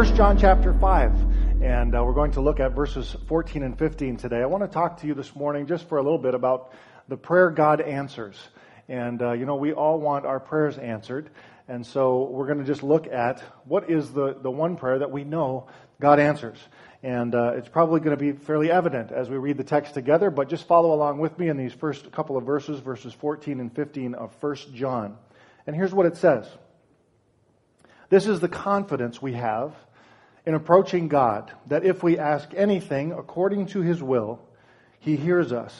1 John chapter 5, and uh, we're going to look at verses 14 and 15 today. I want to talk to you this morning just for a little bit about the prayer God answers. And, uh, you know, we all want our prayers answered. And so we're going to just look at what is the, the one prayer that we know God answers. And uh, it's probably going to be fairly evident as we read the text together, but just follow along with me in these first couple of verses, verses 14 and 15 of 1 John. And here's what it says. This is the confidence we have in approaching God that if we ask anything according to His will, He hears us.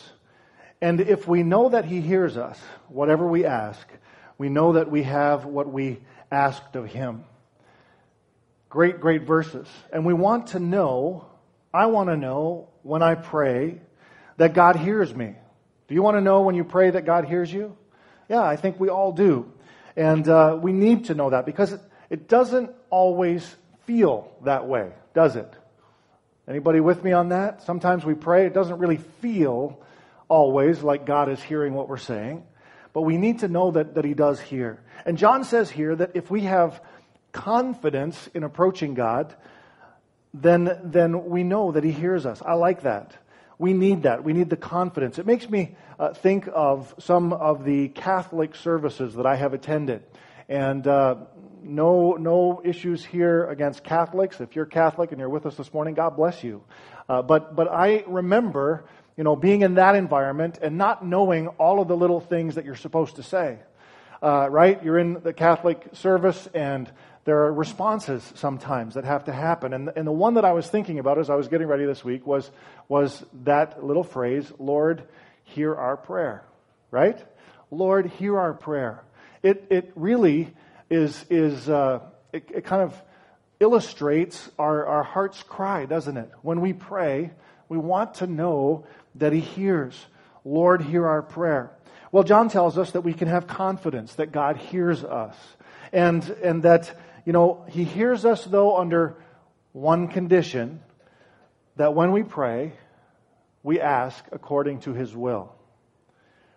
And if we know that He hears us, whatever we ask, we know that we have what we asked of Him. Great, great verses. And we want to know, I want to know when I pray that God hears me. Do you want to know when you pray that God hears you? Yeah, I think we all do. And uh, we need to know that because it doesn't always feel that way, does it? Anybody with me on that? Sometimes we pray, it doesn't really feel always like God is hearing what we're saying, but we need to know that, that He does hear. And John says here that if we have confidence in approaching God, then, then we know that He hears us. I like that. We need that. We need the confidence. It makes me uh, think of some of the Catholic services that I have attended. And uh, no, no issues here against Catholics. If you're Catholic and you're with us this morning, God bless you. Uh, but, but I remember, you know, being in that environment and not knowing all of the little things that you're supposed to say. Uh, right? You're in the Catholic service and there are responses sometimes that have to happen. And, and the one that I was thinking about as I was getting ready this week was, was that little phrase, Lord, hear our prayer. Right? Lord, hear our prayer. It, it really is, is uh, it, it kind of illustrates our, our heart's cry, doesn't it? When we pray, we want to know that He hears. Lord, hear our prayer. Well, John tells us that we can have confidence that God hears us. And, and that, you know, He hears us, though, under one condition that when we pray, we ask according to His will.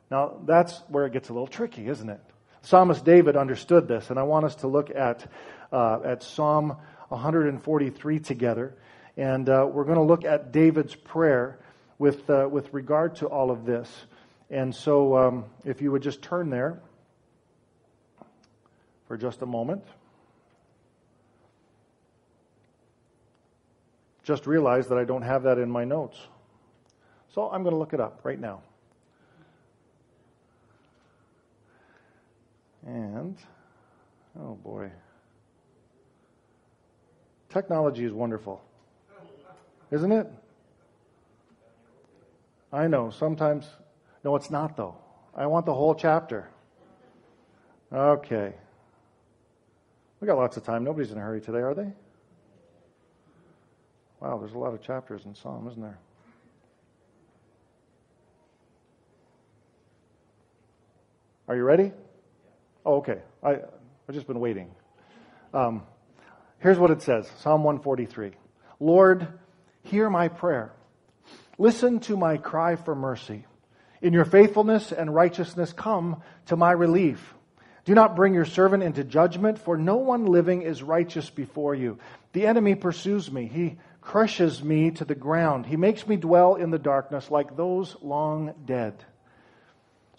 Now, that's where it gets a little tricky, isn't it? Psalmist David understood this, and I want us to look at, uh, at Psalm 143 together. And uh, we're going to look at David's prayer with, uh, with regard to all of this. And so, um, if you would just turn there for just a moment. Just realized that I don't have that in my notes. So I'm going to look it up right now. And, oh boy. Technology is wonderful. Isn't it? I know. Sometimes, no, it's not though. I want the whole chapter. Okay. We got lots of time. Nobody's in a hurry today, are they? Wow, there's a lot of chapters in Psalm, isn't there? Are you ready? Oh, okay. I, I've just been waiting. Um, here's what it says Psalm 143 Lord, hear my prayer. Listen to my cry for mercy. In your faithfulness and righteousness, come to my relief. Do not bring your servant into judgment, for no one living is righteous before you. The enemy pursues me. He crushes me to the ground. He makes me dwell in the darkness like those long dead.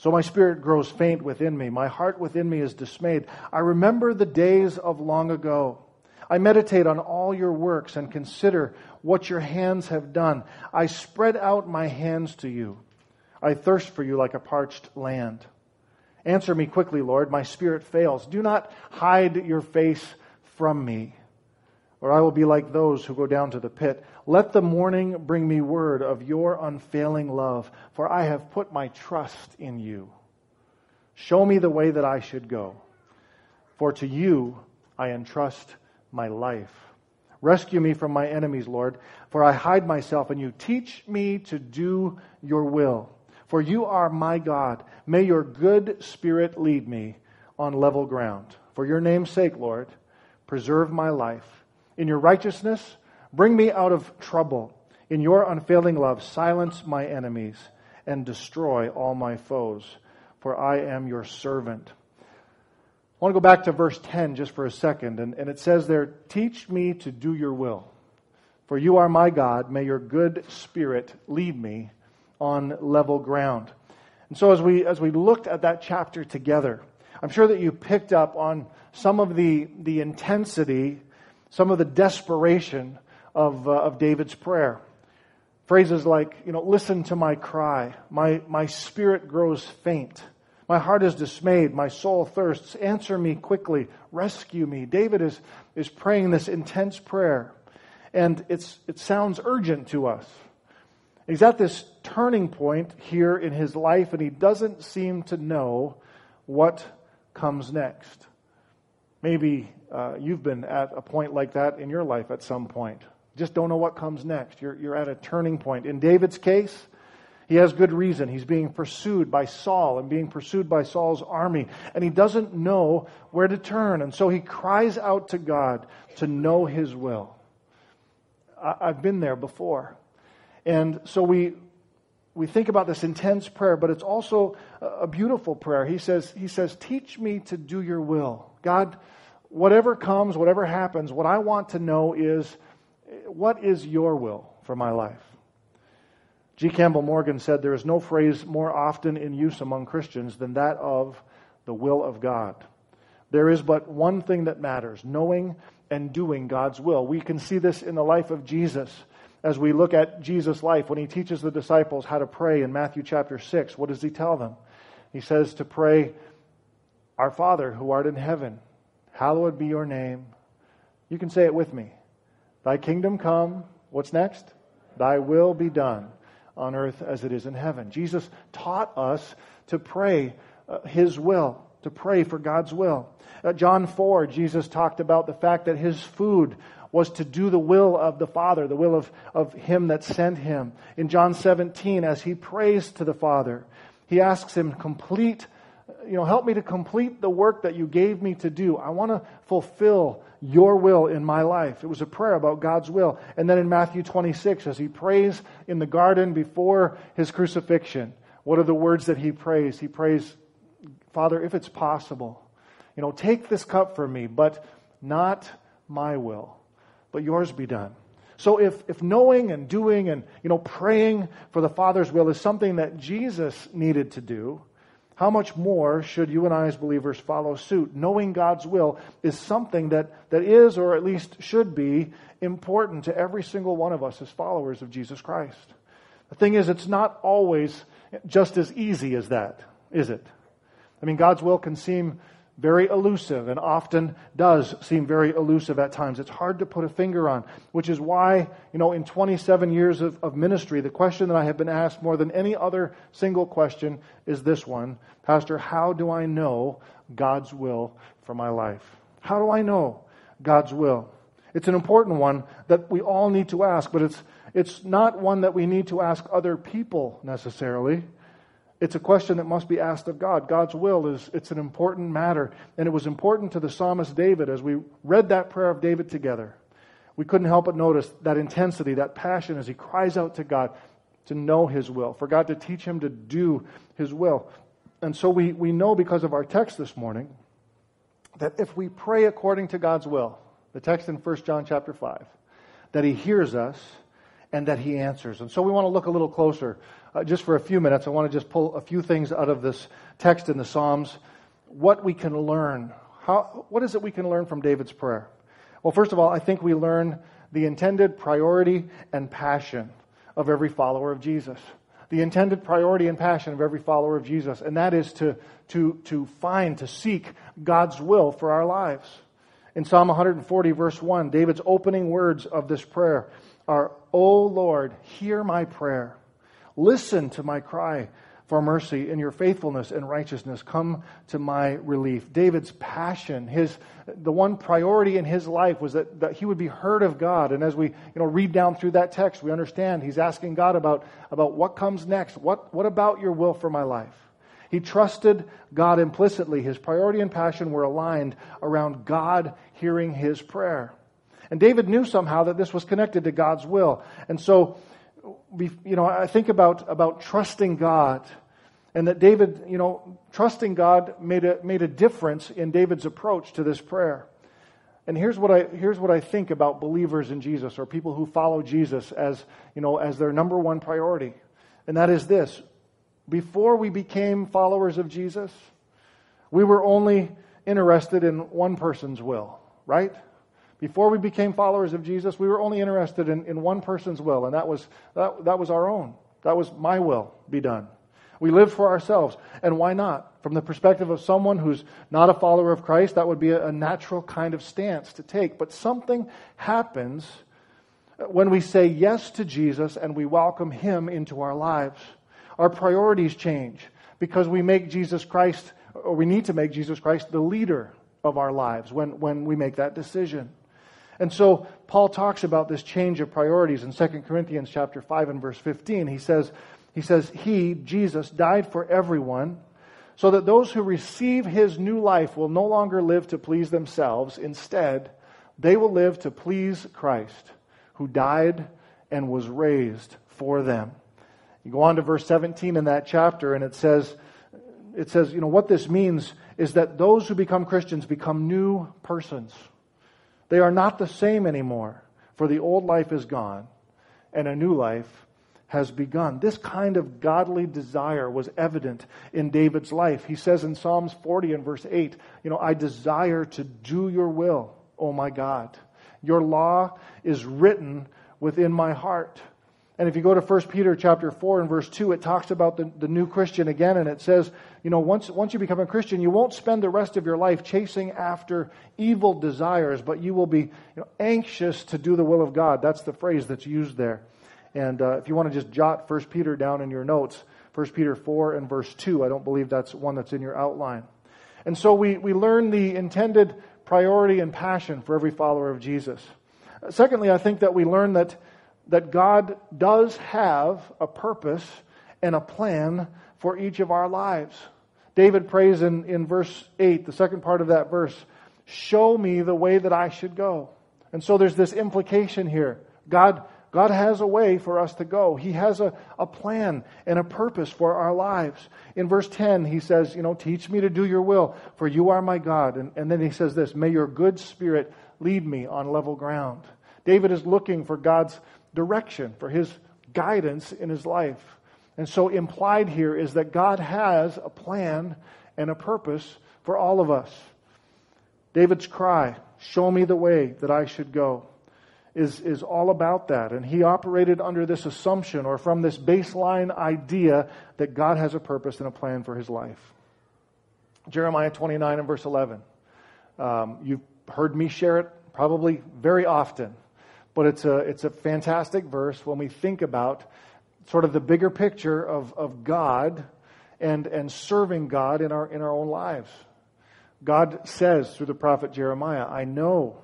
So my spirit grows faint within me. My heart within me is dismayed. I remember the days of long ago. I meditate on all your works and consider what your hands have done. I spread out my hands to you. I thirst for you like a parched land. Answer me quickly, Lord. My spirit fails. Do not hide your face from me or I will be like those who go down to the pit. Let the morning bring me word of your unfailing love, for I have put my trust in you. Show me the way that I should go, for to you I entrust my life. Rescue me from my enemies, Lord, for I hide myself in you. Teach me to do your will, for you are my God. May your good spirit lead me on level ground. For your name's sake, Lord, preserve my life in your righteousness, bring me out of trouble. In your unfailing love, silence my enemies and destroy all my foes, for I am your servant. I want to go back to verse 10 just for a second. And, and it says there, Teach me to do your will. For you are my God. May your good spirit lead me on level ground. And so as we, as we looked at that chapter together, I'm sure that you picked up on some of the, the intensity, some of the desperation of, uh, of David's prayer. Phrases like, you know, listen to my cry. My, my spirit grows faint. My heart is dismayed. My soul thirsts. Answer me quickly. Rescue me. David is, is praying this intense prayer. And it's, it sounds urgent to us. He's at this turning point here in his life, and he doesn't seem to know what comes next. Maybe uh, you've been at a point like that in your life at some point. Just don't know what comes next. You're, you're at a turning point. In David's case, he has good reason. He's being pursued by Saul and being pursued by Saul's army, and he doesn't know where to turn. And so he cries out to God to know his will. I, I've been there before. And so we, we think about this intense prayer, but it's also a beautiful prayer. He says, he says, Teach me to do your will. God, whatever comes, whatever happens, what I want to know is what is your will for my life? G. Campbell Morgan said, There is no phrase more often in use among Christians than that of the will of God. There is but one thing that matters knowing and doing God's will. We can see this in the life of Jesus as we look at Jesus' life, when he teaches the disciples how to pray in Matthew chapter 6, what does he tell them? He says to pray, Our Father who art in heaven, hallowed be your name. You can say it with me. Thy kingdom come. What's next? Thy will be done on earth as it is in heaven. Jesus taught us to pray uh, his will, to pray for God's will. Uh, John 4, Jesus talked about the fact that his food was to do the will of the Father, the will of, of Him that sent Him. In John 17, as He prays to the Father, He asks Him, complete, you know, help me to complete the work that you gave me to do. I want to fulfill your will in my life. It was a prayer about God's will. And then in Matthew 26, as He prays in the garden before His crucifixion, what are the words that He prays? He prays, Father, if it's possible, you know, take this cup from me, but not my will, but yours be done. So if, if knowing and doing and you know praying for the Father's will is something that Jesus needed to do, how much more should you and I as believers follow suit? Knowing God's will is something that, that is, or at least should be, important to every single one of us as followers of Jesus Christ. The thing is, it's not always just as easy as that, is it? I mean, God's will can seem very elusive and often does seem very elusive at times. It's hard to put a finger on, which is why, you know, in 27 years of, of ministry, the question that I have been asked more than any other single question is this one Pastor, how do I know God's will for my life? How do I know God's will? It's an important one that we all need to ask, but it's, it's not one that we need to ask other people necessarily. It's a question that must be asked of God. God's will is it's an important matter, and it was important to the psalmist David as we read that prayer of David together. We couldn't help but notice that intensity, that passion as he cries out to God to know his will, for God to teach him to do his will. And so we, we know because of our text this morning that if we pray according to God's will, the text in 1 John chapter 5, that he hears us and that he answers. And so we want to look a little closer uh, just for a few minutes, I want to just pull a few things out of this text in the Psalms. What we can learn. How, what is it we can learn from David's prayer? Well, first of all, I think we learn the intended priority and passion of every follower of Jesus. The intended priority and passion of every follower of Jesus, and that is to, to, to find, to seek God's will for our lives. In Psalm 140, verse 1, David's opening words of this prayer are, O Lord, hear my prayer. Listen to my cry for mercy. In your faithfulness and righteousness come to my relief. David's passion his the one priority in his life was that, that he would be heard of god. And as we you know read down through that text we understand he's asking god about about what comes next. What what about your will for my life? He trusted god implicitly. His priority and passion were aligned around god hearing his prayer. And david knew somehow that this was connected to god's will. And so you know, I think about, about trusting God And that David, you know, trusting God made a, made a difference in David's approach to this prayer. And here's what I here's what I think about believers in Jesus or people who follow Jesus as, you know, as their number one priority. And that is this. Before we became followers of Jesus, we were only interested in one person's will, right? Before we became followers of Jesus, we were only interested in, in one person's will, and that was that, that was our own. That was my will be done. We lived for ourselves. And why not? From the perspective of someone who's not a follower of Christ, that would be a natural kind of stance to take. But something happens when we say yes to Jesus and we welcome Him into our lives. Our priorities change because we make Jesus Christ, or we need to make Jesus Christ the leader of our lives when, when we make that decision. And so Paul talks about this change of priorities in 2 Corinthians chapter 5 and verse 15. He says, he says, He, Jesus, died for everyone, so that those who receive His new life will no longer live to please themselves. Instead, they will live to please Christ, who died and was raised for them. You go on to verse 17 in that chapter, and it says, it says, you know, what this means is that those who become Christians become new persons. They are not the same anymore, for the old life is gone, and a new life has begun. This kind of godly desire was evident in David's life. He says in Psalms 40 and verse 8, you know, I desire to do your will, O my God. Your law is written within my heart. And if you go to 1 Peter chapter 4 and verse 2, it talks about the, the new Christian again, and it says, you know, once, once you become a Christian, you won't spend the rest of your life chasing after evil desires, but you will be you know, anxious to do the will of God. That's the phrase that's used there. And uh, if you want to just jot 1 Peter down in your notes, 1 Peter 4 and verse 2, I don't believe that's one that's in your outline. And so we, we learn the intended priority and passion for every follower of Jesus. Secondly, I think that we learn that, that God does have a purpose and a plan for each of our lives. David prays in, in verse 8, the second part of that verse, Show me the way that I should go. And so there's this implication here. God God has a way for us to go. He has a, a plan and a purpose for our lives. In verse 10, he says, You know, teach me to do your will, for you are my God. And, and then he says this May your good spirit lead me on level ground. David is looking for God's direction, for his guidance in his life. And so implied here is that God has a plan and a purpose for all of us. David's cry, Show me the way that I should go is, is all about that. And he operated under this assumption or from this baseline idea that God has a purpose and a plan for his life. Jeremiah 29 and verse 11. Um, you've heard me share it probably very often, but it's a, it's a fantastic verse when we think about sort of the bigger picture of, of God and, and serving God in our, in our own lives. God says through the prophet Jeremiah, I know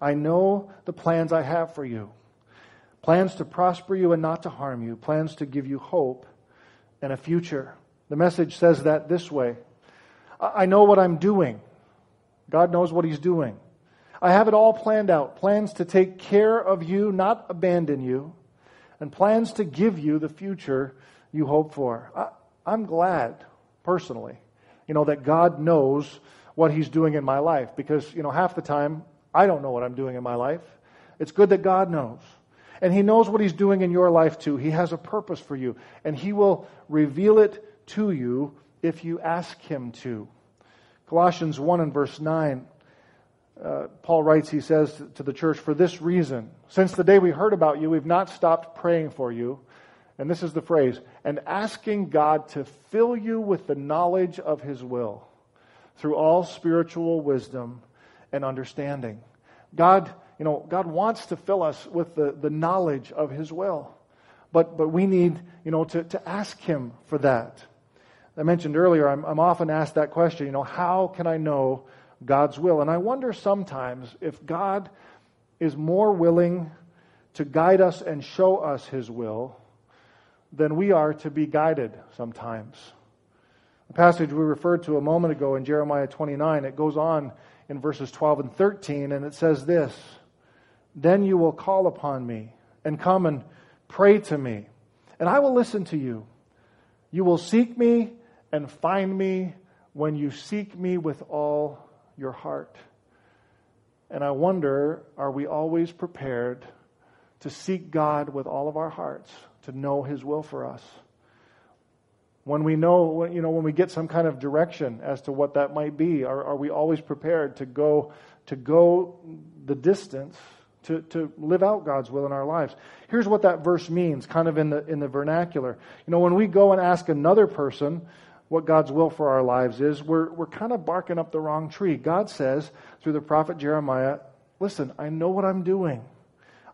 I know the plans I have for you plans to prosper you and not to harm you, plans to give you hope and a future. The message says that this way I know what I'm doing. God knows what He's doing. I have it all planned out plans to take care of you, not abandon you, and plans to give you the future you hope for. I, am glad, personally, you know, that God knows what He's doing in my life because, you know, half the time I don't know what I'm doing in my life. It's good that God knows. And He knows what He's doing in your life too. He has a purpose for you. And He will reveal it to you if you ask Him to. Colossians 1 and verse 9, uh, Paul writes, he says to the church, For this reason, since the day we heard about you, we've not stopped praying for you. And this is the phrase, and asking God to fill you with the knowledge of His will through all spiritual wisdom and understanding. God, you know, God wants to fill us with the, the knowledge of His will. But, but we need, you know, to, to ask Him for that. I mentioned earlier, I'm, I'm often asked that question, you know, how can I know God's will? And I wonder sometimes if God is more willing to guide us and show us His will than we are to be guided sometimes. The passage we referred to a moment ago in Jeremiah 29, it goes on in verses 12 and 13, and it says this Then you will call upon me and come and pray to me, and I will listen to you. You will seek me and find me when you seek me with all your heart. And I wonder are we always prepared to seek God with all of our hearts, to know His will for us? When we know, you know, when we get some kind of direction as to what that might be, are, are we always prepared to go, to go the distance to, to live out God's will in our lives. Here's what that verse means, kind of in the, in the vernacular. You know, when we go and ask another person what God's will for our lives is, we're, we're kind of barking up the wrong tree. God says through the prophet Jeremiah, Listen, I know what I'm doing.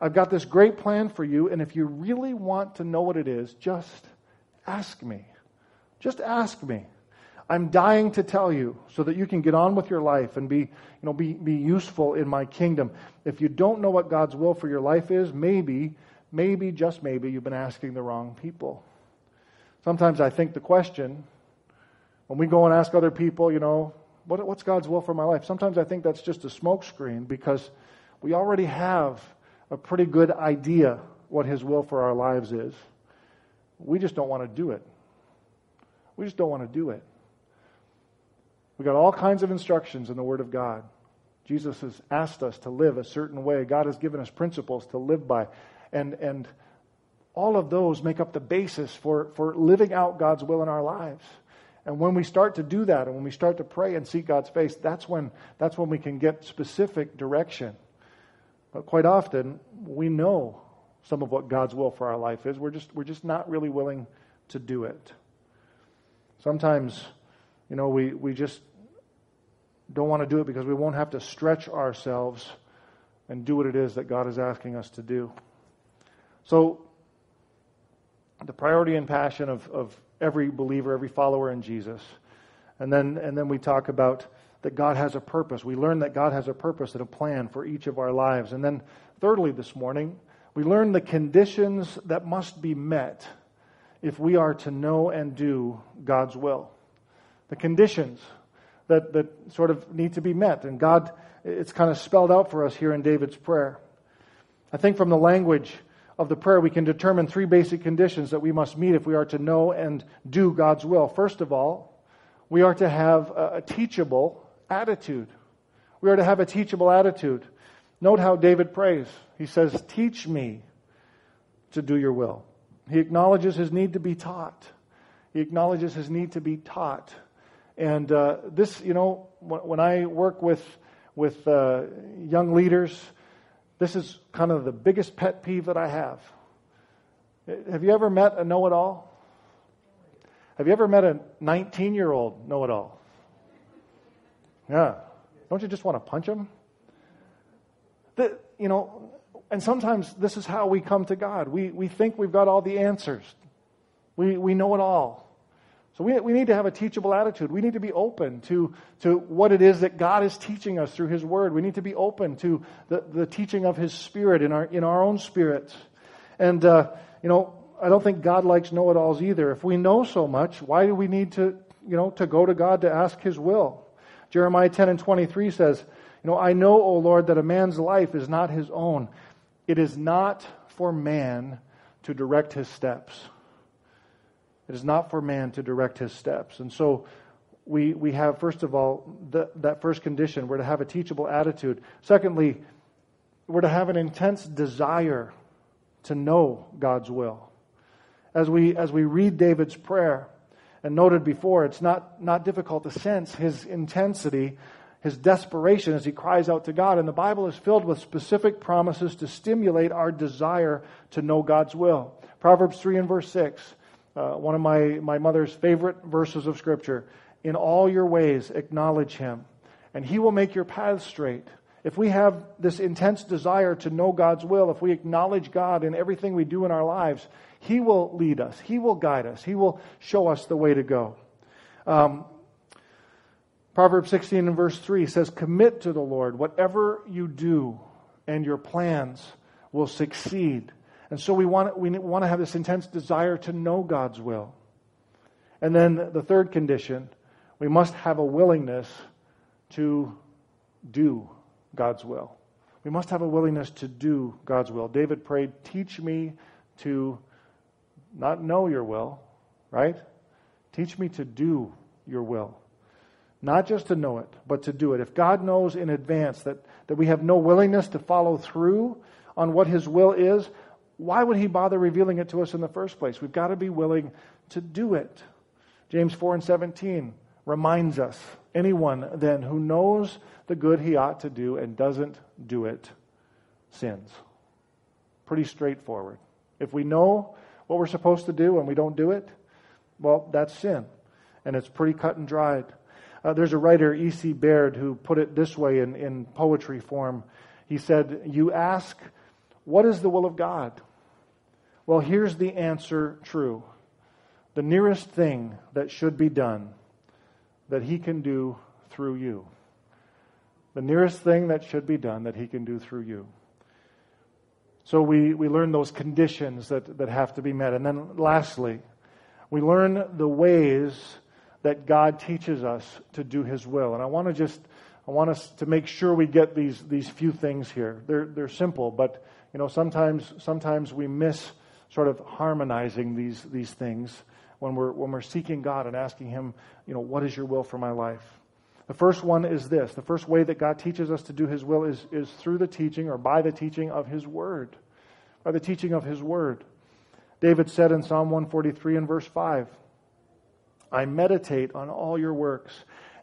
I've got this great plan for you, and if you really want to know what it is, just ask me. Just ask me. I'm dying to tell you so that you can get on with your life and be, you know, be, be useful in my kingdom. If you don't know what God's will for your life is, maybe, maybe, just maybe, you've been asking the wrong people. Sometimes I think the question, when we go and ask other people, you know, what, what's God's will for my life? Sometimes I think that's just a smokescreen because we already have a pretty good idea what His will for our lives is. We just don't want to do it. We just don't want to do it. We got all kinds of instructions in the Word of God. Jesus has asked us to live a certain way. God has given us principles to live by. And, and all of those make up the basis for, for living out God's will in our lives. And when we start to do that and when we start to pray and seek God's face, that's when, that's when we can get specific direction. But quite often, we know some of what God's will for our life is. We're just, we're just not really willing to do it. Sometimes, you know, we, we just don't want to do it because we won't have to stretch ourselves and do what it is that God is asking us to do. So, the priority and passion of, of every believer, every follower in Jesus. And then, and then we talk about that God has a purpose. We learn that God has a purpose and a plan for each of our lives. And then, thirdly, this morning, we learn the conditions that must be met if we are to know and do God's will. The conditions that, that sort of need to be met. And God, it's kind of spelled out for us here in David's prayer. I think from the language of the prayer, we can determine three basic conditions that we must meet if we are to know and do God's will. First of all, we are to have a, teachable attitude. We are to have a teachable attitude. Note how David prays. He says, Teach me to do your will. He acknowledges his need to be taught. He acknowledges his need to be taught. And uh, this, you know, when I work with, with uh, young leaders, this is kind of the biggest pet peeve that I have. Have you ever met a know it all? Have you ever met a 19 year old know it all? Yeah. Don't you just want to punch them? The, you know, and sometimes this is how we come to God. We, we think we've got all the answers, we, we know it all. So we, we need to have a teachable attitude. We need to be open to, to what it is that God is teaching us through His Word. We need to be open to the, the teaching of His Spirit in our, in our own spirits. And, uh, you know, I don't think God likes know-it-alls either. If we know so much, why do we need to, you know, to go to God to ask His will? Jeremiah 10 and 23 says, you know, I know, O Lord, that a man's life is not his own. It is not for man to direct his steps. It is not for man to direct his steps. And so we, we have, first of all, the, that first condition. We're to have a teachable attitude. Secondly, we're to have an intense desire to know God's will. As we, as we read David's prayer, and noted before, it's not, not difficult to sense his intensity, his desperation as he cries out to God. And the Bible is filled with specific promises to stimulate our desire to know God's will. Proverbs 3 and verse 6 uh, one of my, my mother's favorite verses of Scripture. In all your ways, acknowledge him, and he will make your paths straight. If we have this intense desire to know God's will, if we acknowledge God in everything we do in our lives, He will lead us, He will guide us, He will show us the way to go. Um, Proverbs 16 and verse 3 says, Commit to the Lord whatever you do, and your plans will succeed. And so we want, we want to have this intense desire to know God's will. And then the third condition, we must have a willingness to do God's will. We must have a willingness to do God's will. David prayed, Teach me to not know your will, right? Teach me to do your will. Not just to know it, but to do it. If God knows in advance that, that we have no willingness to follow through on what His will is, why would He bother revealing it to us in the first place? We've got to be willing to do it. James 4 and 17 reminds us anyone then who knows the good he ought to do and doesn't do it sins. Pretty straightforward. If we know what we're supposed to do and we don't do it, well, that's sin. And it's pretty cut and dried. Uh, there's a writer, E.C. Baird, who put it this way in, in poetry form. He said, You ask, what is the will of God? Well, here's the answer true. The nearest thing that should be done that He can do through you. The nearest thing that should be done that He can do through you. So we, we learn those conditions that, that have to be met. And then lastly, we learn the ways that God teaches us to do His will. And I want to just, I want us to make sure we get these, these few things here. They're, they're simple, but you know, sometimes, sometimes we miss sort of harmonizing these, these things when we're, when we're seeking God and asking Him, you know, what is your will for my life? The first one is this the first way that God teaches us to do His will is, is through the teaching or by the teaching of His Word. By the teaching of His Word. David said in Psalm 143 and verse 5 I meditate on all your works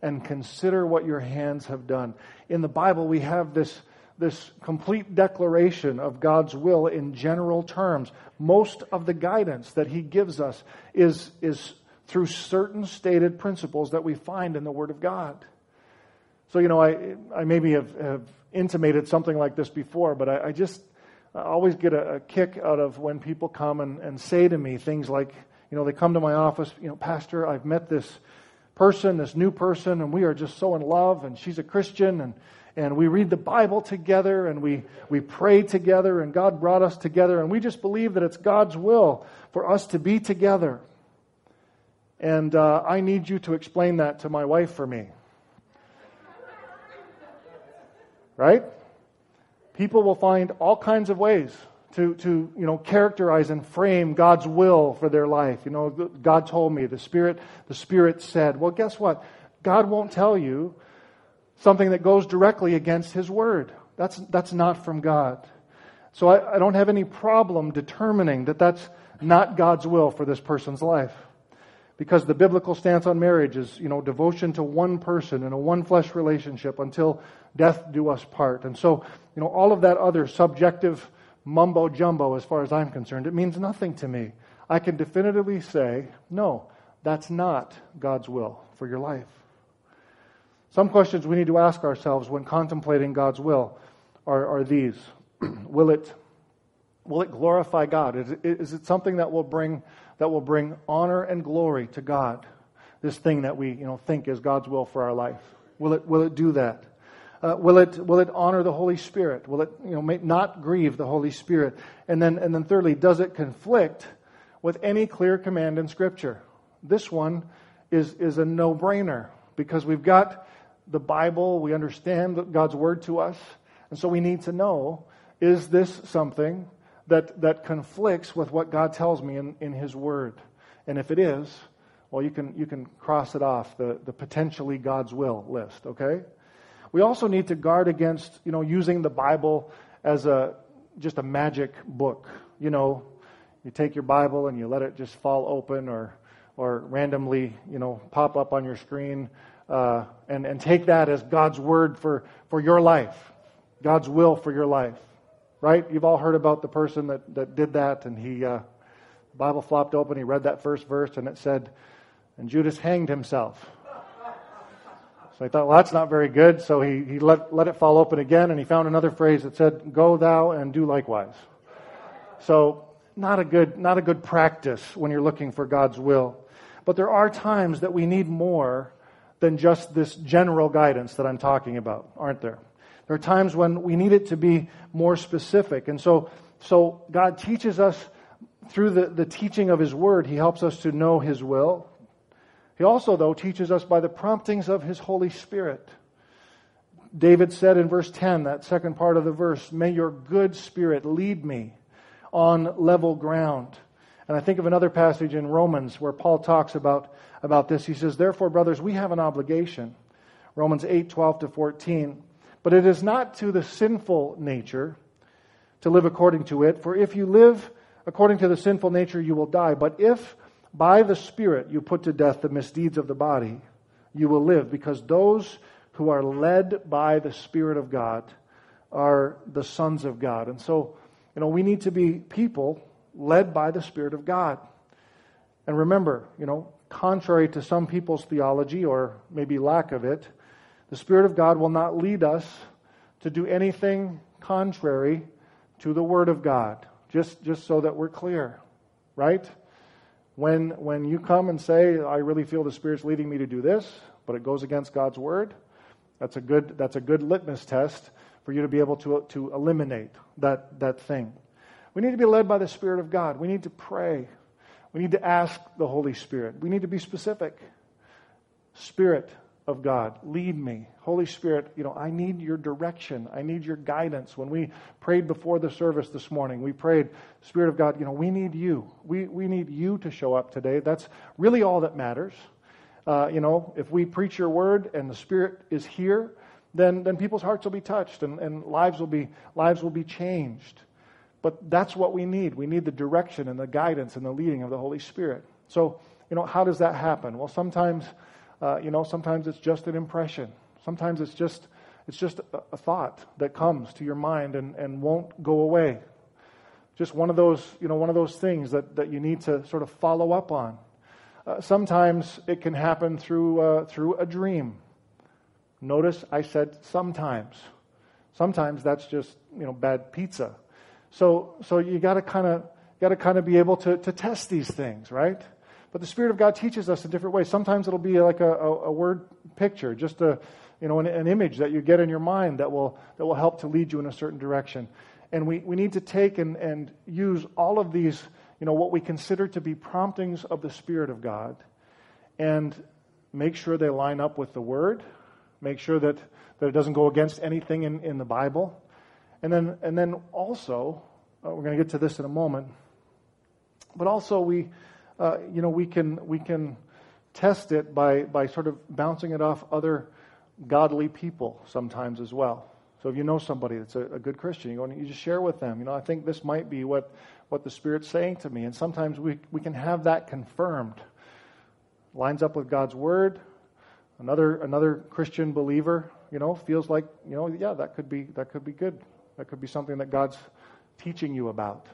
and consider what your hands have done. In the Bible, we have this, this complete declaration of God's will in general terms. Most of the guidance that He gives us is, is through certain stated principles that we find in the Word of God. So, you know, I, I maybe have, have intimated something like this before, but I, I just I always get a, a, kick out of when people come and, and say to me things like, you know, they come to my office, you know, Pastor, I've met this person, this new person, and we are just so in love, and she's a Christian, and, and we read the Bible together, and we, we pray together, and God brought us together, and we just believe that it's God's will for us to be together. And uh, I need you to explain that to my wife for me. right? People will find all kinds of ways to, to you know, characterize and frame God's will for their life. You know, God told me, the Spirit, the Spirit said. Well, guess what? God won't tell you something that goes directly against His Word. That's, that's not from God. So I, I don't have any problem determining that that's not God's will for this person's life because the biblical stance on marriage is, you know, devotion to one person in a one flesh relationship until death do us part. And so, you know, all of that other subjective mumbo jumbo, as far as I'm concerned, it means nothing to me. I can definitively say, no, that's not God's will for your life. Some questions we need to ask ourselves when contemplating God's will are, are these Will it will it glorify God? Is it, is it something that will bring that will bring honor and glory to God? This thing that we you know think is God's will for our life. Will it will it do that? Uh, will it will it honor the Holy Spirit? Will it you know not grieve the Holy Spirit? And then and then thirdly, does it conflict with any clear command in Scripture? This one is is a no brainer because we've got the Bible. We understand God's word to us, and so we need to know: is this something that, that conflicts with what God tells me in, in His Word? And if it is, well, you can, you can cross it off the, the potentially God's will list, okay? We also need to guard against, you know, using the Bible as a, just a magic book. You know, you take your Bible and you let it just fall open or, or randomly, you know, pop up on your screen uh, and, and take that as God's word for, for your life, God's will for your life right? You've all heard about the person that, that did that, and he, uh, the Bible flopped open, he read that first verse, and it said, and Judas hanged himself. So he thought, well, that's not very good. So he, he let, let it fall open again, and he found another phrase that said, Go thou and do likewise. So not a good, not a good practice when you're looking for God's will. But there are times that we need more than just this general guidance that I'm talking about, aren't there? There are times when we need it to be more specific. And so, so God teaches us through the, the teaching of His Word, He helps us to know His will. He also, though, teaches us by the promptings of His Holy Spirit. David said in verse 10, that second part of the verse, May your good spirit lead me on level ground. And I think of another passage in Romans where Paul talks about, about this. He says, Therefore, brothers, we have an obligation. Romans 8, 12 to 14. But it is not to the sinful nature to live according to it. For if you live according to the sinful nature, you will die. But if by the Spirit you put to death the misdeeds of the body, you will live, because those who are led by the Spirit of God are the sons of God. And so, you know, we need to be people led by the Spirit of God. And remember, you know, contrary to some people's theology or maybe lack of it, the Spirit of God will not lead us to do anything contrary to the Word of God, just, just so that we're clear, right? When, when you come and say, I really feel the Spirit's leading me to do this, but it goes against God's Word, that's a good, that's a good litmus test for you to be able to, to eliminate that, that thing. We need to be led by the Spirit of God. We need to pray. We need to ask the Holy Spirit. We need to be specific. Spirit of God, lead me. Holy Spirit, you know, I need your direction. I need your guidance. When we prayed before the service this morning, we prayed, Spirit of God, you know, we need you. We, we need you to show up today. That's really all that matters. Uh, you know, if we preach your word and the Spirit is here, then, then people's hearts will be touched and, and lives, will be, lives will be changed. But that's what we need. We need the direction and the guidance and the leading of the Holy Spirit. So, you know, how does that happen? Well, sometimes, uh, you know, sometimes it's just an impression. Sometimes it's just, it's just a, thought that comes to your mind and, and won't go away. Just one of those, you know, one of those things that, that you need to sort of follow up on. Uh, sometimes it can happen through, uh, through a dream. Notice I said sometimes. Sometimes that's just, you know, bad pizza so, so you got to kind of got to kind of be able to, to test these things, right? But the Spirit of God teaches us in different ways. Sometimes it'll be like a, a, a word picture, just a you know an, an, image that you get in your mind that will that will help to lead you in a certain direction. And we, we need to take and, and use all of these, you know, what we consider to be promptings of the Spirit of God, and make sure they line up with the Word. Make sure that, that it doesn't go against anything in, in the Bible. And then, and then also, uh, we're going to get to this in a moment, but also we, uh, you know, we can, we can test it by, by sort of bouncing it off other godly people sometimes as well. So if you know somebody that's a, a good Christian, you, go and you just share with them, you know, I think this might be what, what the Spirit's saying to me. And sometimes we, we can have that confirmed. Lines up with God's Word. Another, another Christian believer, you know, feels like, you know, yeah, that could be, that could be good. That could be something that God's teaching you about.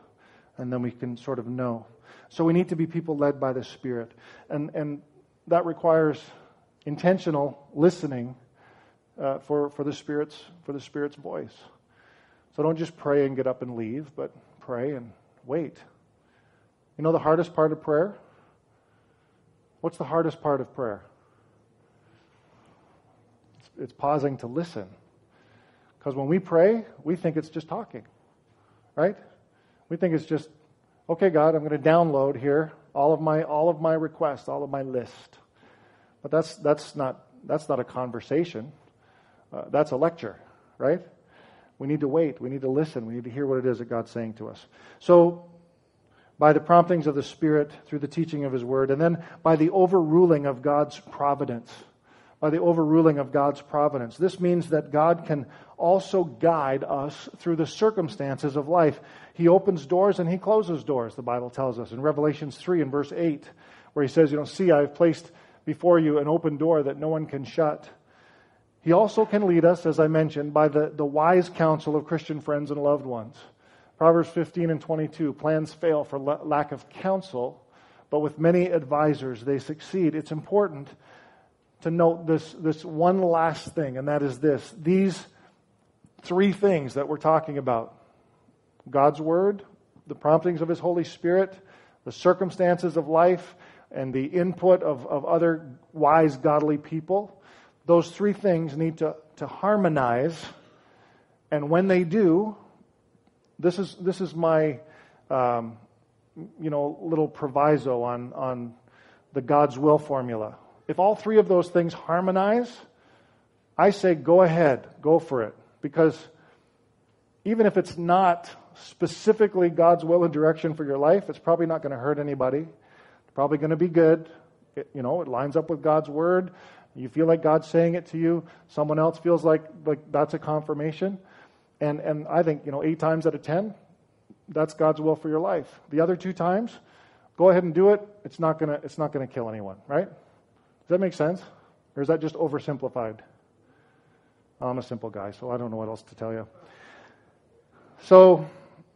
And then we can sort of know. So we need to be people led by the Spirit. And, and that requires intentional listening uh, for, for, the Spirit's, for the Spirit's voice. So don't just pray and get up and leave, but pray and wait. You know the hardest part of prayer? What's the hardest part of prayer? It's, it's pausing to listen. Because when we pray, we think it's just talking, right? We think it's just, okay, God, I'm going to download here all of my all of my requests, all of my list. But that's that's not that's not a conversation. Uh, that's a lecture, right? We need to wait. We need to listen. We need to hear what it is that God's saying to us. So, by the promptings of the Spirit, through the teaching of His Word, and then by the overruling of God's providence by the overruling of God's providence. This means that God can also guide us through the circumstances of life. He opens doors and he closes doors, the Bible tells us in Revelations 3 and verse 8, where he says, You know, see, I've placed before you an open door that no one can shut. He also can lead us, as I mentioned, by the, the wise counsel of Christian friends and loved ones. Proverbs 15 and 22 plans fail for lack of counsel, but with many advisors they succeed. It's important to note this, this one last thing, and that is this. These three things that we're talking about God's Word, the promptings of His Holy Spirit, the circumstances of life, and the input of, of other wise, godly people, those three things need to, to harmonize. And when they do, this is, this is my um, you know, little proviso on, on the God's will formula. If all three of those things harmonize, I say go ahead, go for it. Because even if it's not specifically God's will and direction for your life, it's probably not going to hurt anybody. It's probably going to be good. It, you know, it lines up with God's word. You feel like God's saying it to you. Someone else feels like, like that's a confirmation. And, and I think, you know, eight times out of ten, that's God's will for your life. The other two times, go ahead and do it. It's not going to it's not going to kill anyone, right? Does that make sense? Or is that just oversimplified? I'm a simple guy, so I don't know what else to tell you. So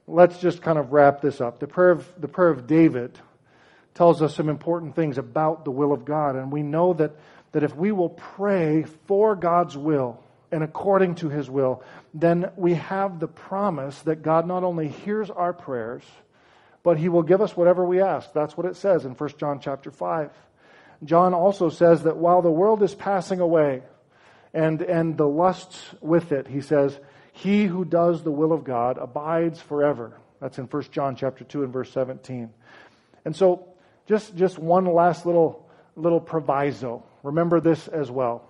let's just kind of wrap this up. The prayer of, the prayer of David tells us some important things about the will of God, and we know that, that if we will pray for God's will and according to his will, then we have the promise that God not only hears our prayers, but he will give us whatever we ask. That's what it says in 1 John chapter 5. John also says that while the world is passing away and, and the lusts with it, he says, he who does the will of God abides forever. That's in 1 John chapter 2 and verse 17. And so just, just one last little, little proviso. Remember this as well.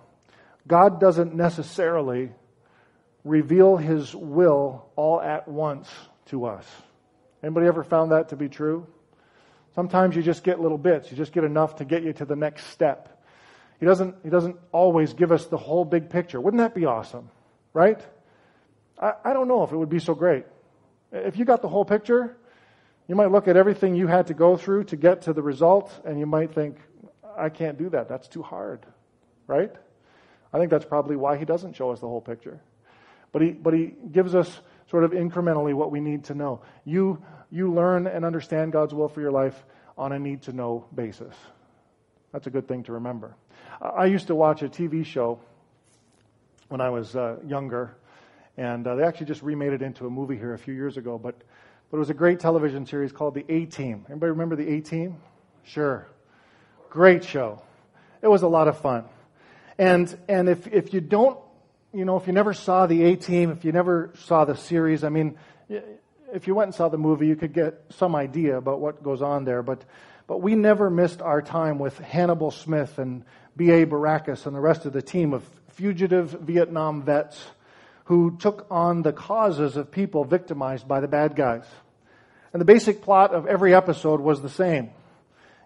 God doesn't necessarily reveal his will all at once to us. Anybody ever found that to be true? Sometimes you just get little bits. You just get enough to get you to the next step. He doesn't, he doesn't always give us the whole big picture. Wouldn't that be awesome? Right? I, I don't know if it would be so great. If you got the whole picture, you might look at everything you had to go through to get to the result, and you might think, I can't do that. That's too hard. Right? I think that's probably why he doesn't show us the whole picture. But he, but he gives us sort of incrementally what we need to know. You, you learn and understand God's will for your life on a need to know basis. That's a good thing to remember. I used to watch a TV show when I was uh, younger and uh, they actually just remade it into a movie here a few years ago. But, but it was a great television series called The A Team. Anybody remember The A Team? Sure. Great show. It was a lot of fun. And, and if, if you don't, you know, if you never saw The A Team, if you never saw the series, I mean, if you went and saw the movie, you could get some idea about what goes on there. But, but we never missed our time with Hannibal Smith and B.A. Baracus and the rest of the team of fugitive Vietnam vets who took on the causes of people victimized by the bad guys. And the basic plot of every episode was the same.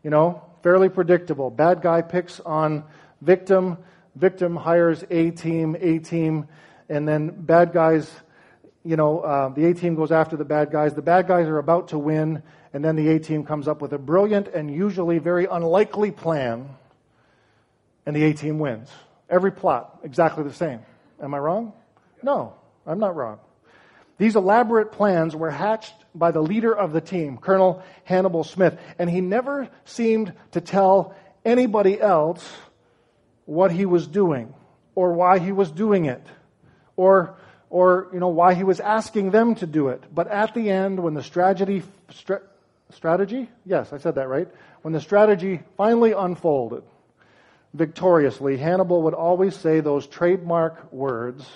You know, fairly predictable. Bad guy picks on victim, victim hires A team, A team, and then bad guys, you know, uh, the A team goes after the bad guys. The bad guys are about to win, and then the A team comes up with a brilliant and usually very unlikely plan, and the A team wins. Every plot, exactly the same. Am I wrong? No, I'm not wrong. These elaborate plans were hatched by the leader of the team, Colonel Hannibal Smith, and he never seemed to tell anybody else what he was doing or why he was doing it or or you know why he was asking them to do it. But at the end when the strategy stra- strategy? Yes, I said that right. When the strategy finally unfolded victoriously, Hannibal would always say those trademark words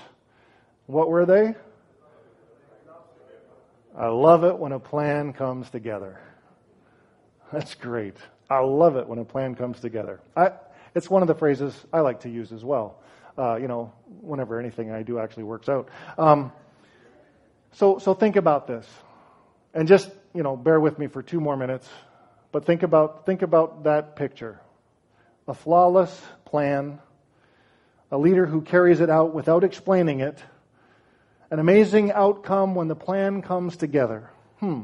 what were they? I love it when a plan comes together. That's great. I love it when a plan comes together. I, it's one of the phrases I like to use as well. Uh, you know, whenever anything I do actually works out. Um, so, so think about this, and just you know, bear with me for two more minutes. But think about think about that picture: a flawless plan, a leader who carries it out without explaining it an amazing outcome when the plan comes together. Hmm.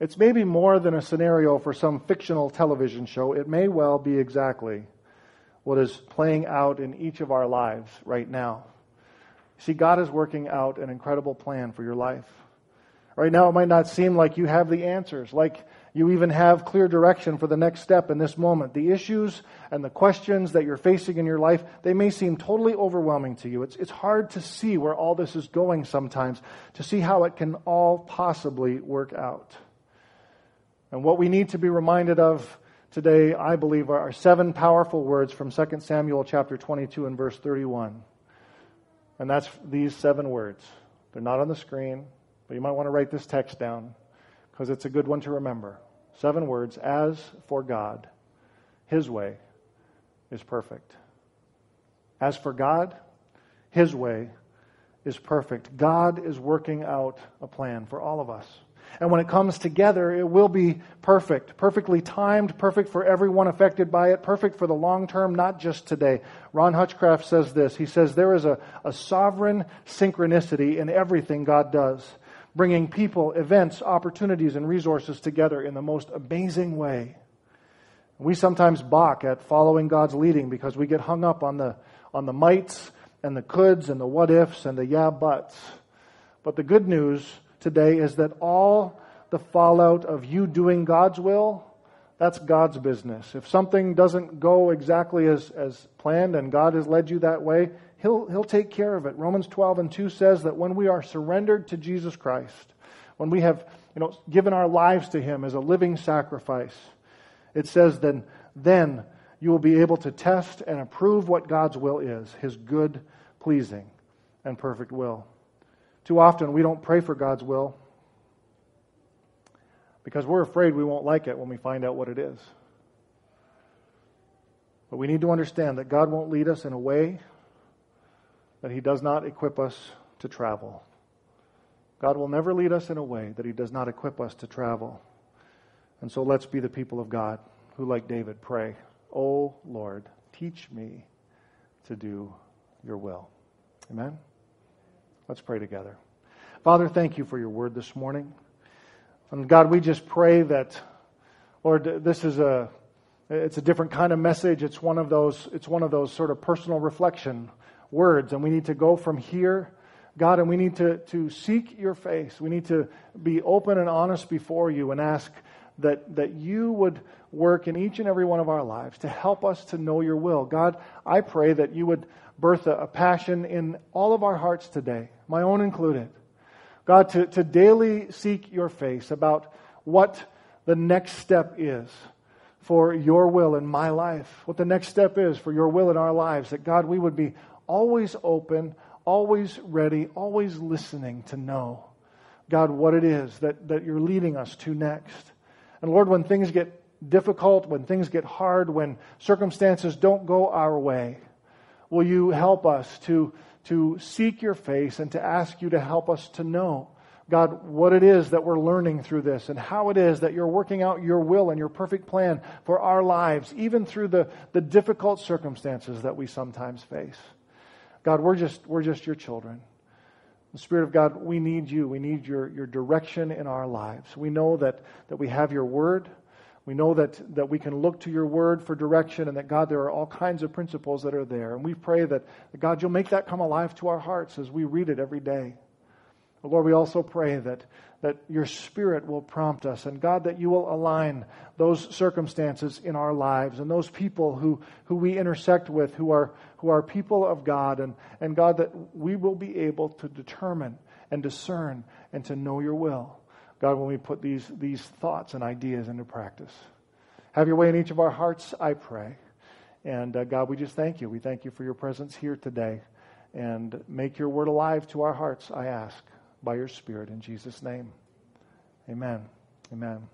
It's maybe more than a scenario for some fictional television show. It may well be exactly what is playing out in each of our lives right now. See, God is working out an incredible plan for your life. Right now, it might not seem like you have the answers, like you even have clear direction for the next step in this moment. The issues and the questions that you're facing in your life, they may seem totally overwhelming to you. It's, it's hard to see where all this is going sometimes, to see how it can all possibly work out. And what we need to be reminded of today, I believe, are seven powerful words from 2 Samuel chapter 22 and verse 31. And that's these seven words. They're not on the screen. But you might want to write this text down because it's a good one to remember. Seven words As for God, His way is perfect. As for God, His way is perfect. God is working out a plan for all of us. And when it comes together, it will be perfect, perfectly timed, perfect for everyone affected by it, perfect for the long term, not just today. Ron Hutchcraft says this. He says, There is a, a sovereign synchronicity in everything God does, bringing people, events, opportunities, and resources together in the most amazing way. We sometimes balk at following God's leading because we get hung up on the, on the mights and the coulds and the what ifs and the yeah buts. But the good news today is that all the fallout of you doing God's will, that's God's business. If something doesn't go exactly as, as planned and God has led you that way, he'll, he'll take care of it. Romans 12 and 2 says that when we are surrendered to Jesus Christ, when we have you know, given our lives to Him as a living sacrifice, it says then, then you will be able to test and approve what God's will is, His good, pleasing, and perfect will. Too often we don't pray for God's will because we're afraid we won't like it when we find out what it is. But we need to understand that God won't lead us in a way that He does not equip us to travel. God will never lead us in a way that He does not equip us to travel. And so let's be the people of God who, like David, pray, Oh Lord, teach me to do your will. Amen? Let's pray together. Father, thank you for your word this morning. And God, we just pray that, Lord, this is a, it's a different kind of message. It's one of those, it's one of those sort of personal reflection words. And we need to go from here, God, and we need to, to seek your face. We need to be open and honest before you and ask that, that you would work in each and every one of our lives to help us to know your will. God, I pray that you would birth a, a passion in all of our hearts today, my own included. God, to, to daily seek your face about what the next step is for your will in my life, what the next step is for your will in our lives, that God, we would be always open, always ready, always listening to know, God, what it is that, that you're leading us to next. And Lord, when things get difficult, when things get hard, when circumstances don't go our way, will you help us to, to seek your face and to ask you to help us to know, God, what it is that we're learning through this and how it is that you're working out your will and your perfect plan for our lives, even through the, the difficult circumstances that we sometimes face. God, we're just, we're just your children. The Spirit of God, we need you. We need your, your direction in our lives. We know that, that we have your word. We know that, that we can look to your word for direction and that, God, there are all kinds of principles that are there. And we pray that, that God, you'll make that come alive to our hearts as we read it every day. Lord, we also pray that, that your Spirit will prompt us, and God, that you will align those circumstances in our lives and those people who, who we intersect with who are, who are people of God, and, and God, that we will be able to determine and discern and to know your will. God, when we put these, these thoughts and ideas into practice. Have your way in each of our hearts, I pray. And uh, God, we just thank you. We thank you for your presence here today. And make your word alive to our hearts, I ask by your Spirit in Jesus' name. Amen. Amen.